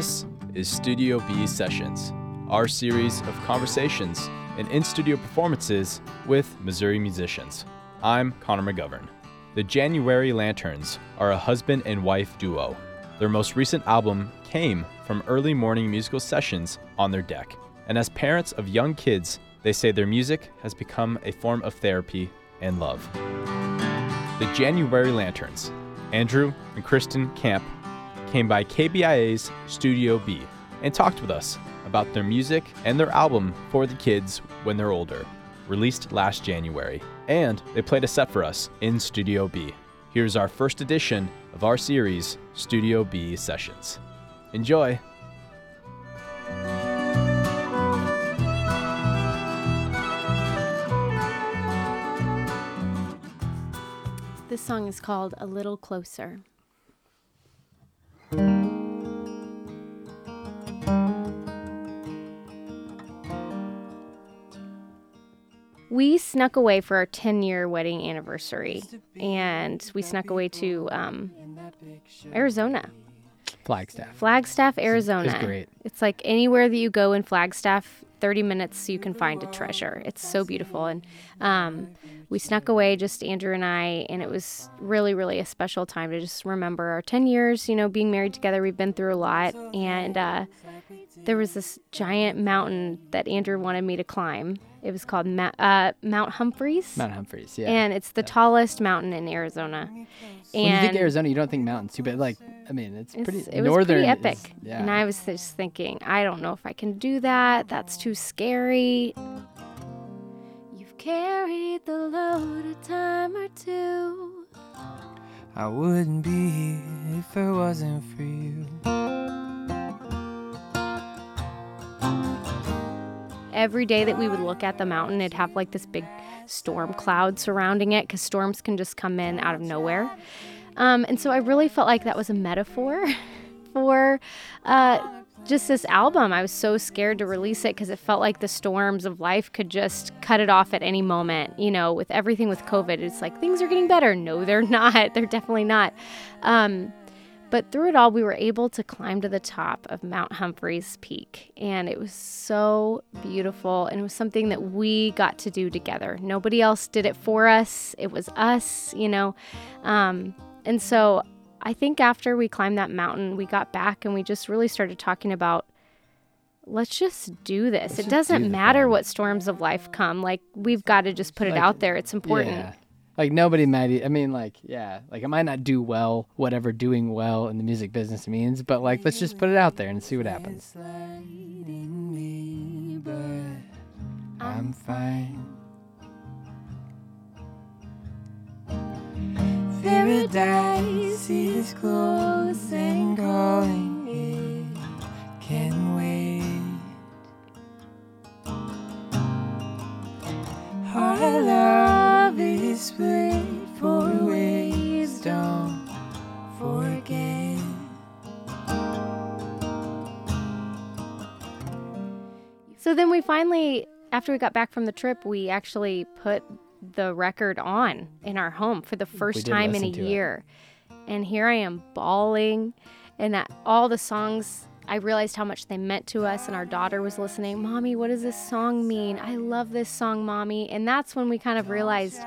This is Studio B Sessions, our series of conversations and in studio performances with Missouri musicians. I'm Connor McGovern. The January Lanterns are a husband and wife duo. Their most recent album came from early morning musical sessions on their deck. And as parents of young kids, they say their music has become a form of therapy and love. The January Lanterns, Andrew and Kristen Camp, came by KBIA's Studio B and talked with us about their music and their album for the kids when they're older, released last January. And they played a set for us in Studio B. Here's our first edition of our series, Studio B Sessions. Enjoy! This song is called A Little Closer. We snuck away for our 10 year wedding anniversary and we snuck away to um, Arizona. Flagstaff. Flagstaff, Arizona. It's great. It's like anywhere that you go in Flagstaff, 30 minutes you can find a treasure. It's so beautiful. And um, we snuck away, just Andrew and I, and it was really, really a special time to just remember our 10 years, you know, being married together. We've been through a lot. And uh, there was this giant mountain that Andrew wanted me to climb. It was called Ma- uh, Mount Humphreys. Mount Humphreys, yeah. And it's the tallest mountain in Arizona. when And you think Arizona, you don't think mountains too, but like, I mean, it's, it's- pretty it was pretty epic. is- yeah. And I was just thinking, I don't know if I can do that. That's too scary. You've carried the load a time or two. I wouldn't be here if it wasn't for you. Every day that we would look at the mountain, it'd have like this big storm cloud surrounding it because storms can just come in out of nowhere. Um, and so I really felt like that was a metaphor for uh, just this album. I was so scared to release it because it felt like the storms of life could just cut it off at any moment. You know, with everything with COVID, it's like things are getting better. No, they're not. They're definitely not. Um, but through it all, we were able to climb to the top of Mount Humphreys Peak. And it was so beautiful. And it was something that we got to do together. Nobody else did it for us, it was us, you know. Um, and so I think after we climbed that mountain, we got back and we just really started talking about let's just do this. Let's it doesn't do matter what storms of life come. Like, we've got to just put it out there. It's important. Yeah. Like nobody might. I mean, like yeah. Like I might not do well, whatever doing well in the music business means, but like let's just put it out there and see what happens. Me, I'm fine. Paradise is close and calling. It can wait. Love is split four ways. Don't forget. So then we finally, after we got back from the trip, we actually put the record on in our home for the first time in a listen to it. year. And here I am bawling, and that all the songs, I realized how much they meant to us. And our daughter was listening, Mommy, what does this song mean? I love this song, Mommy. And that's when we kind of realized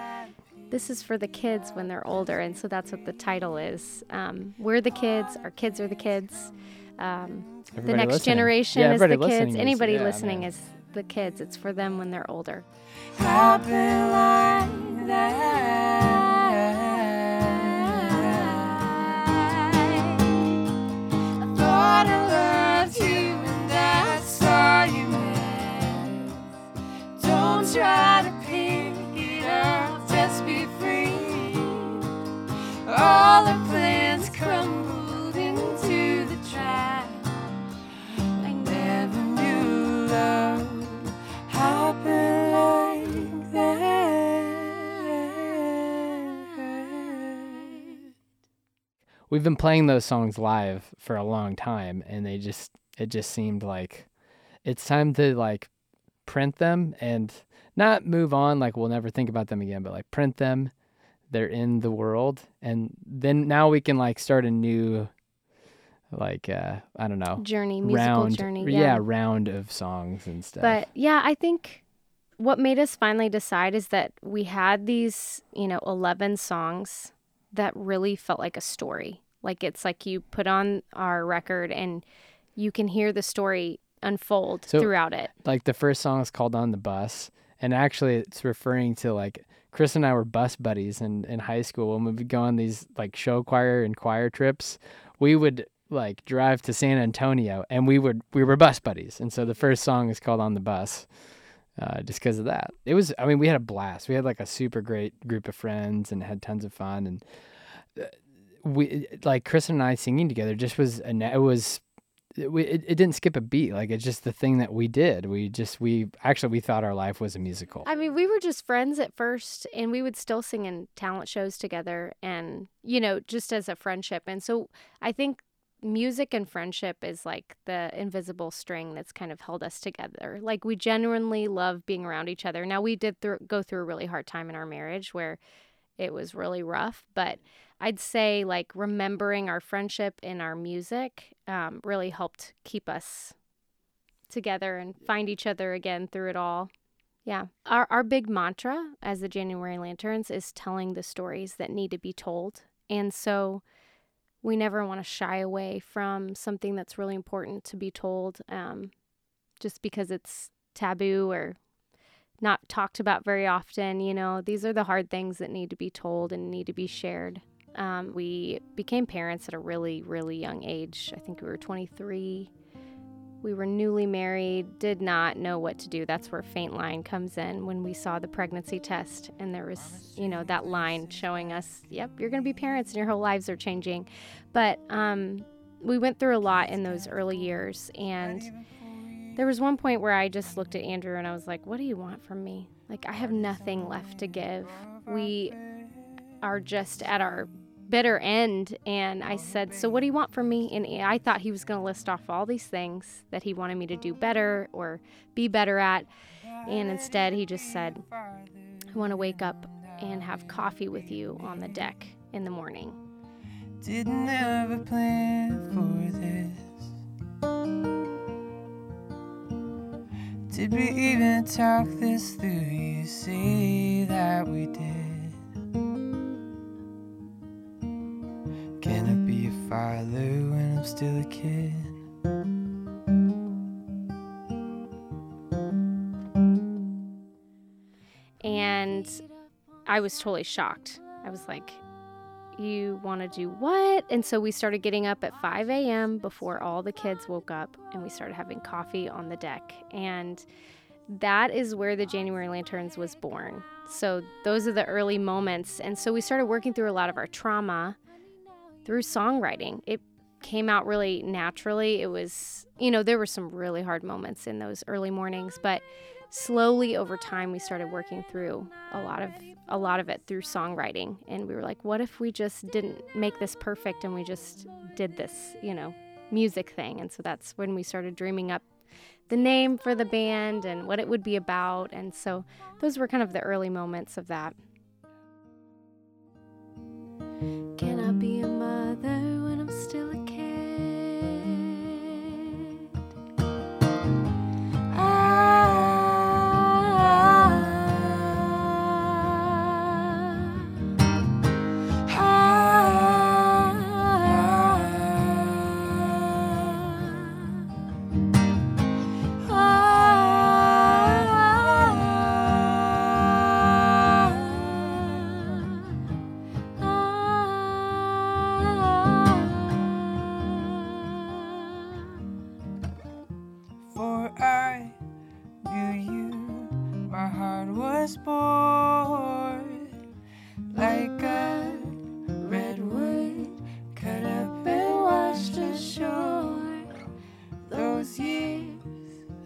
this is for the kids when they're older. And so that's what the title is. Um, we're the kids, our kids are the kids. Um, the next listening. generation Yeah, is the kids. listening is- Anybody yeah, listening man. is the kids. It's for them when they're older. happen We've been playing those songs live for a long time, and they just it just seemed like it's time to like print them and not move on like we'll never think about them again, but like print them. They're in the world, and then now we can like start a new like uh I don't know journey, musical round journey. yeah. round of songs and stuff. But yeah, I think what made us finally decide is that we had these, you know, 11 songs that really felt like a story. Like it's like you put on our record and you can hear the story unfold So- throughout it. like the first song is called on the bus and actually it's referring to like chris and i were bus buddies in, in high school. When we would go on these like show choir and choir trips we would like drive to san antonio and we would we were bus buddies. And so the first song is called on the bus uh, just because of that. It was i mean we had a blast. We had like a super great group of friends and had tons of fun. And uh, we like chris and i singing together just was it was it, it, it didn't skip a beat like it's just the thing that we did we just we actually we thought our life was a musical I mean, we were just friends at first, and we would still sing in talent shows together, and you know, just as a friendship. And so, I think music and friendship is like the invisible string that's kind of held us together. Like we genuinely love being around each other. Now, we did thro- go through a really hard time in our marriage where it was really rough, but I'd say like remembering our friendship and our music um, really helped keep us together and find each other again through it all. Yeah. Our our big mantra as the January Lanterns is telling the stories that need to be told. And so we never want to shy away from something that's really important to be told um, just because it's taboo or not talked about very often. You know, these are the hard things that need to be told and need to be shared. Um, we became parents at a really, really young age. I think we were 23. We were newly married, did not know what to do. That's where faint line comes in when we saw the pregnancy test and there was, you know, that line showing us, yep, you're going to be parents and your whole lives are changing. But um, we went through a lot in those early years and there was one point where I just looked at Andrew and I was like, what do you want from me? Like, I have nothing left to give. We are just at our bitter end. And I said, So, what do you want from me? And I thought he was going to list off all these things that he wanted me to do better or be better at. And instead, he just said, I want to wake up and have coffee with you on the deck in the morning. Didn't ever plan Did we even talk this through? You say that we did. Can I be a father when I'm still a kid? And I was totally shocked. I was like, You want to do what? And so we started getting up at 5 a.m. before all the kids woke up and we started having coffee on the deck. And that is where the January Lanterns was born. So those are the early moments. And so we started working through a lot of our trauma through songwriting. It came out really naturally. It was, you know, there were some really hard moments in those early mornings, but slowly over time we started working through a lot of a lot of it through songwriting. And we were like what if we just didn't make this perfect and we just did this you know music thing? And so that's when we started dreaming up the name for the band and what it would be about. And so those were kind of the early moments of that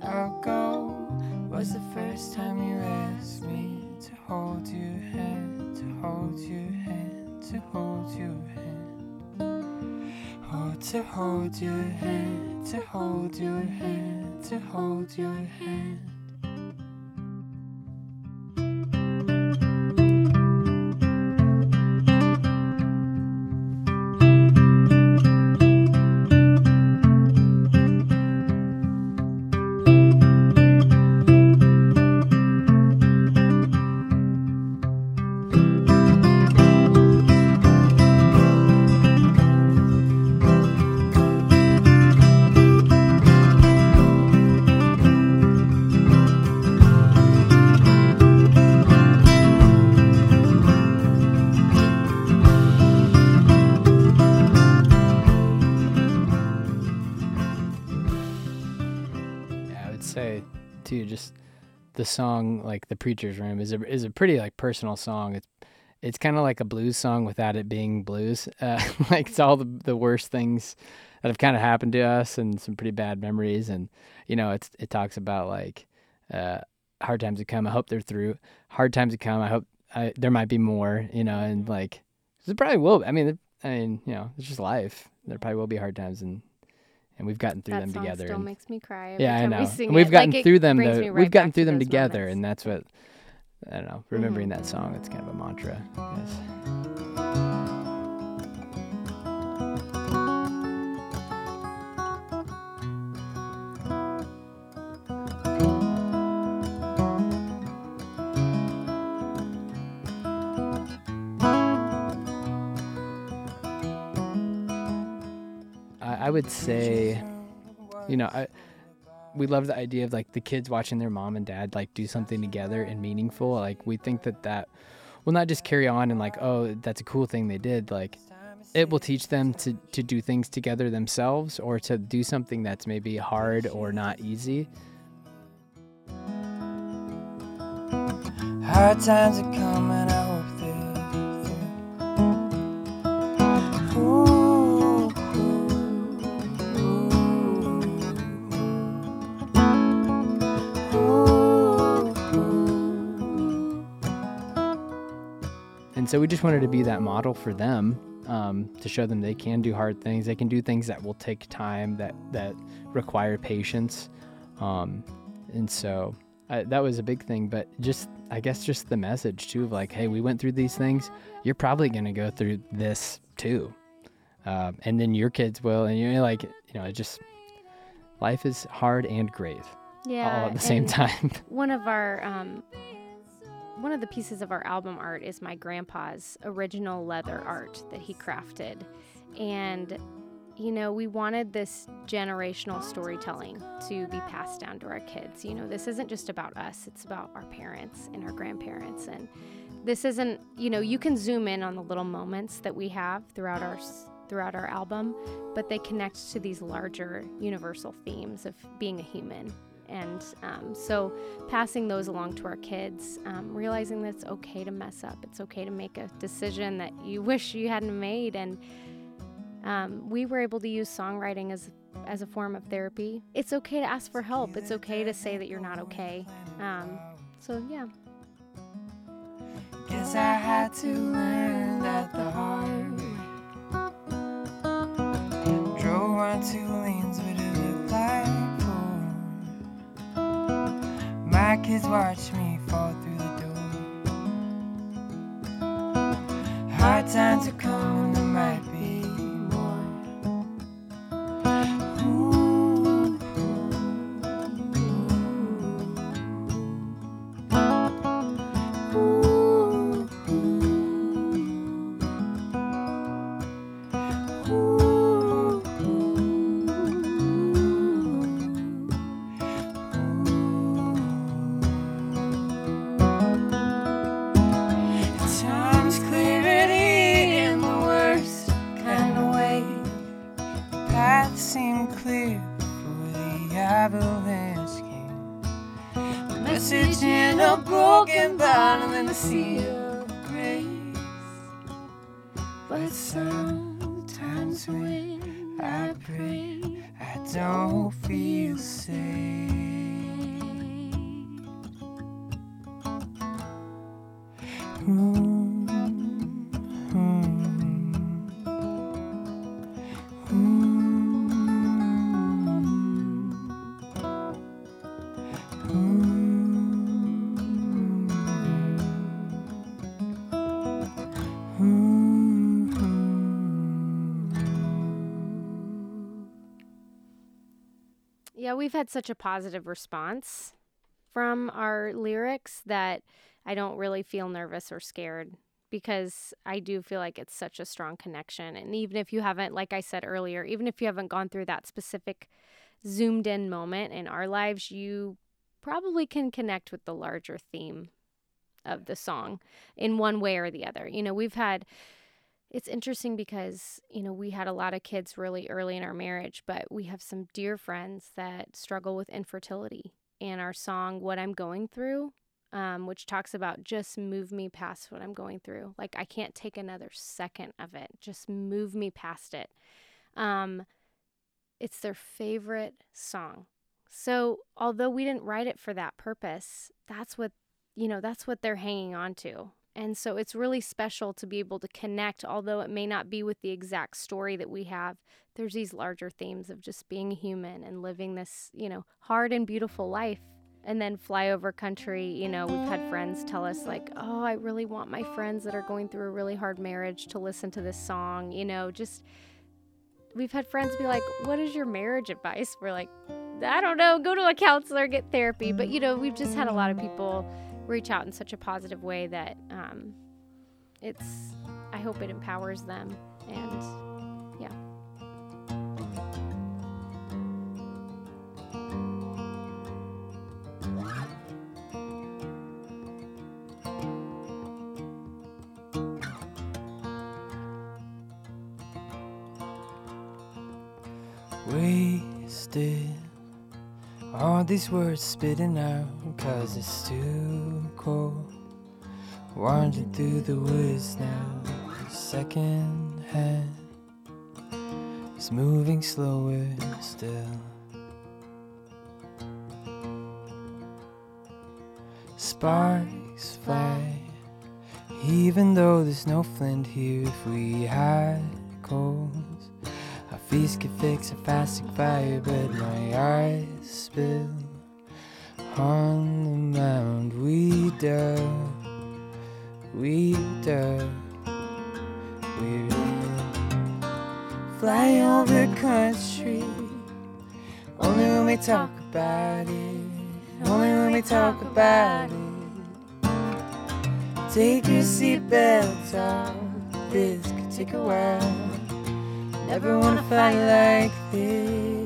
ago was the first time you asked me to hold your hand, to hold your hand, to hold your hand. Oh, to hold your hand, to hold your hand, to hold your hand. Song, like the preacher's room, is a is a pretty like personal song. It's it's kind of like a blues song without it being blues. Uh, like it's all the the worst things that have kind of happened to us and some pretty bad memories. And you know, it's it talks about like uh, hard times to come. I hope they're through. Hard times to come. I hope I, there might be more. You know, and like there probably will. I mean, I mean, you know, it's just life. There probably will be hard times and. And we've gotten through that them song together. still and- makes me cry. Every yeah, I know. We sing And we've it. gotten Like, through them. though. right we've gotten through them together, moments. and that's what I don't know. Remembering Mhm. that song, it's kind of a mantra. I would say, you know, I we love the idea of like the kids watching their mom and dad like do something together and meaningful. Like we think that that will not just carry on and like oh that's a cool thing they did. Like it will teach them to to do things together themselves or to do something that's maybe hard or not easy. Hard times are coming, I And so we just wanted to be that model for them um, to show them they can do hard things. They can do things that will take time, that that require patience. Um, and so I, that was a big thing. But just I guess just the message too of like, hey, we went through these things. You're probably gonna go through this too, um, and then your kids will. And you're like, you know, it just life is hard and great yeah, all at the same time. One of our um, one of the pieces of our album art is my grandpa's original leather art that he crafted, and you know we wanted this generational storytelling to be passed down to our kids. You know, this isn't just about us; it's about our parents and our grandparents, and this isn't. You know, you can zoom in on the little moments that we have throughout our throughout our album, but they connect to these larger universal themes of being a human and um, so passing those along to our kids um, realizing that it's okay to mess up it's okay to make a decision that you wish you hadn't made. And um, we were able to use songwriting as as a form of therapy. It's okay to ask for help. It's okay to say that you're not okay. Um, so yeah. Guess I had to learn that the hard way. Drove two lanes, My kids watch me fall through the door. Hard times are coming, But sometimes when I pray, I don't feel safe. We've had such a positive response from our lyrics that I don't really feel nervous or scared because I do feel like it's such a strong connection. And even if you haven't, like I said earlier, even if you haven't gone through that specific zoomed in moment in our lives, you probably can connect with the larger theme of the song in one way or the other. You know, we've had it's interesting because, you know, we had a lot of kids really early in our marriage, but we have some dear friends that struggle with infertility. and our song What I'm Going Through, um, which talks about just move me past what I'm going through. Like, I can't take another second of it, just move me past it. Um, it's their favorite song. So, although we didn't write it for that purpose, that's what, you know, that's what they're hanging on to. And so it's really special to be able to connect, although it may not be with the exact story that we have. There's these larger themes of just being human and living this, you know, hard and beautiful life. And then flyover country, you know, we've had friends tell us, like, oh, I really want my friends that are going through a really hard marriage to listen to this song. You know, just we've had friends be like, what is your marriage advice? We're like, I don't know, go to a counselor, get therapy. But, you know, we've just had a lot of people reach out in such a positive way that um, it's i hope it empowers them and yeah. Wasted all these words spitting out cause it's too cold. Wandering through the woods now Second hand is moving slower still. Sparks fly Even though there's no flint here If we had coals. Our feast could fix a fasting fire But my eyes spill On the mound we dug We We're in Fly over country. Only when we talk about it Only when we talk about it. Take your seatbelt off This could take a while. Never wanna fight like this.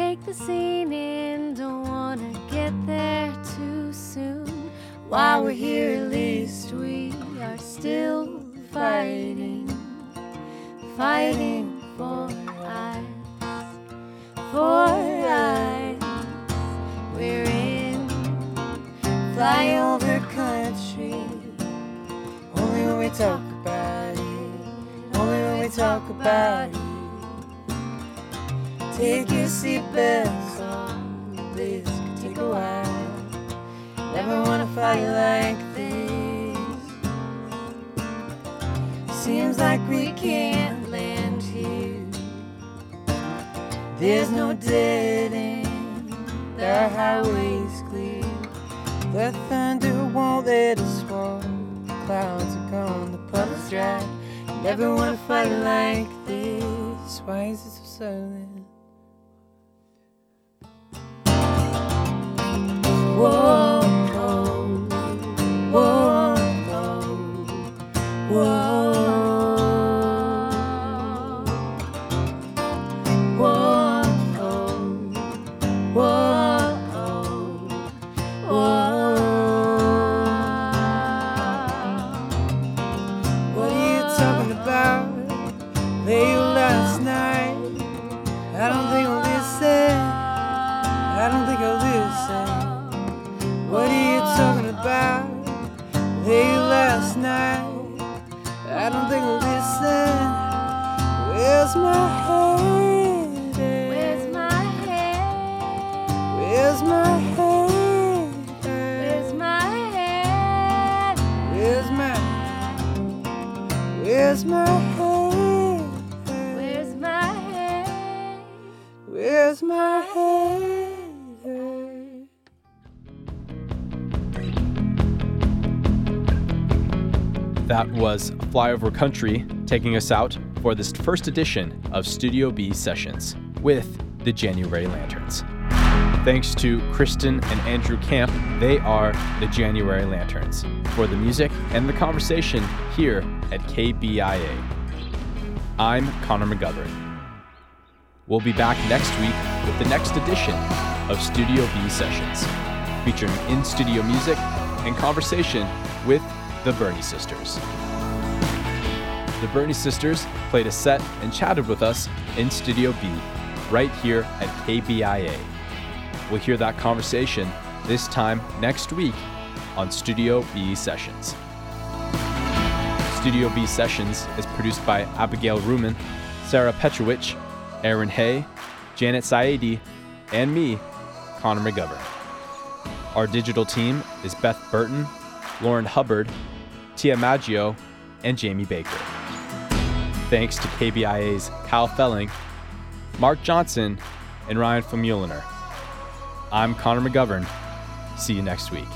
Take the scene in don't wanna get there too soon while we're here at least we are still fighting fighting for eyes for eyes we're in flyover country. Only when we talk about it. Only when we talk about it. Take your seatbelts on. This could take a while. Never wanna fight like this. Seems like we can't land here. There's no dead end. The highway's clear. The thunder won't let us fall. Clouds are gone, the puddles dry. Never wanna fight like this. Why is it so silent? Whoa, That was Flyover Country taking us out for this first edition of Studio B Sessions with the January Lanterns. Thanks to Kristen and Andrew Camp, they are the January Lanterns for the music and the conversation here at KBIA. I'm Connor McGovern. We'll be back next week with the next edition of Studio B Sessions, featuring in studio music and conversation with the Burney Sisters. The Burney Sisters played a set and chatted with us in Studio B, right here at KBIA. We'll hear that conversation this time next week on Studio B Sessions. Studio B Sessions is produced by Abigail Ruman, Sarah Petrovich, Aaron Hay, Janet Saidi, and me, Connor McGovern. Our digital team is Beth Burton, Lauren Hubbard, Tia Maggio, and Jamie Baker. Thanks to KBIA's Kyle Felling, Mark Johnson, and Ryan Famuliner. I'm Connor McGovern. See you next week.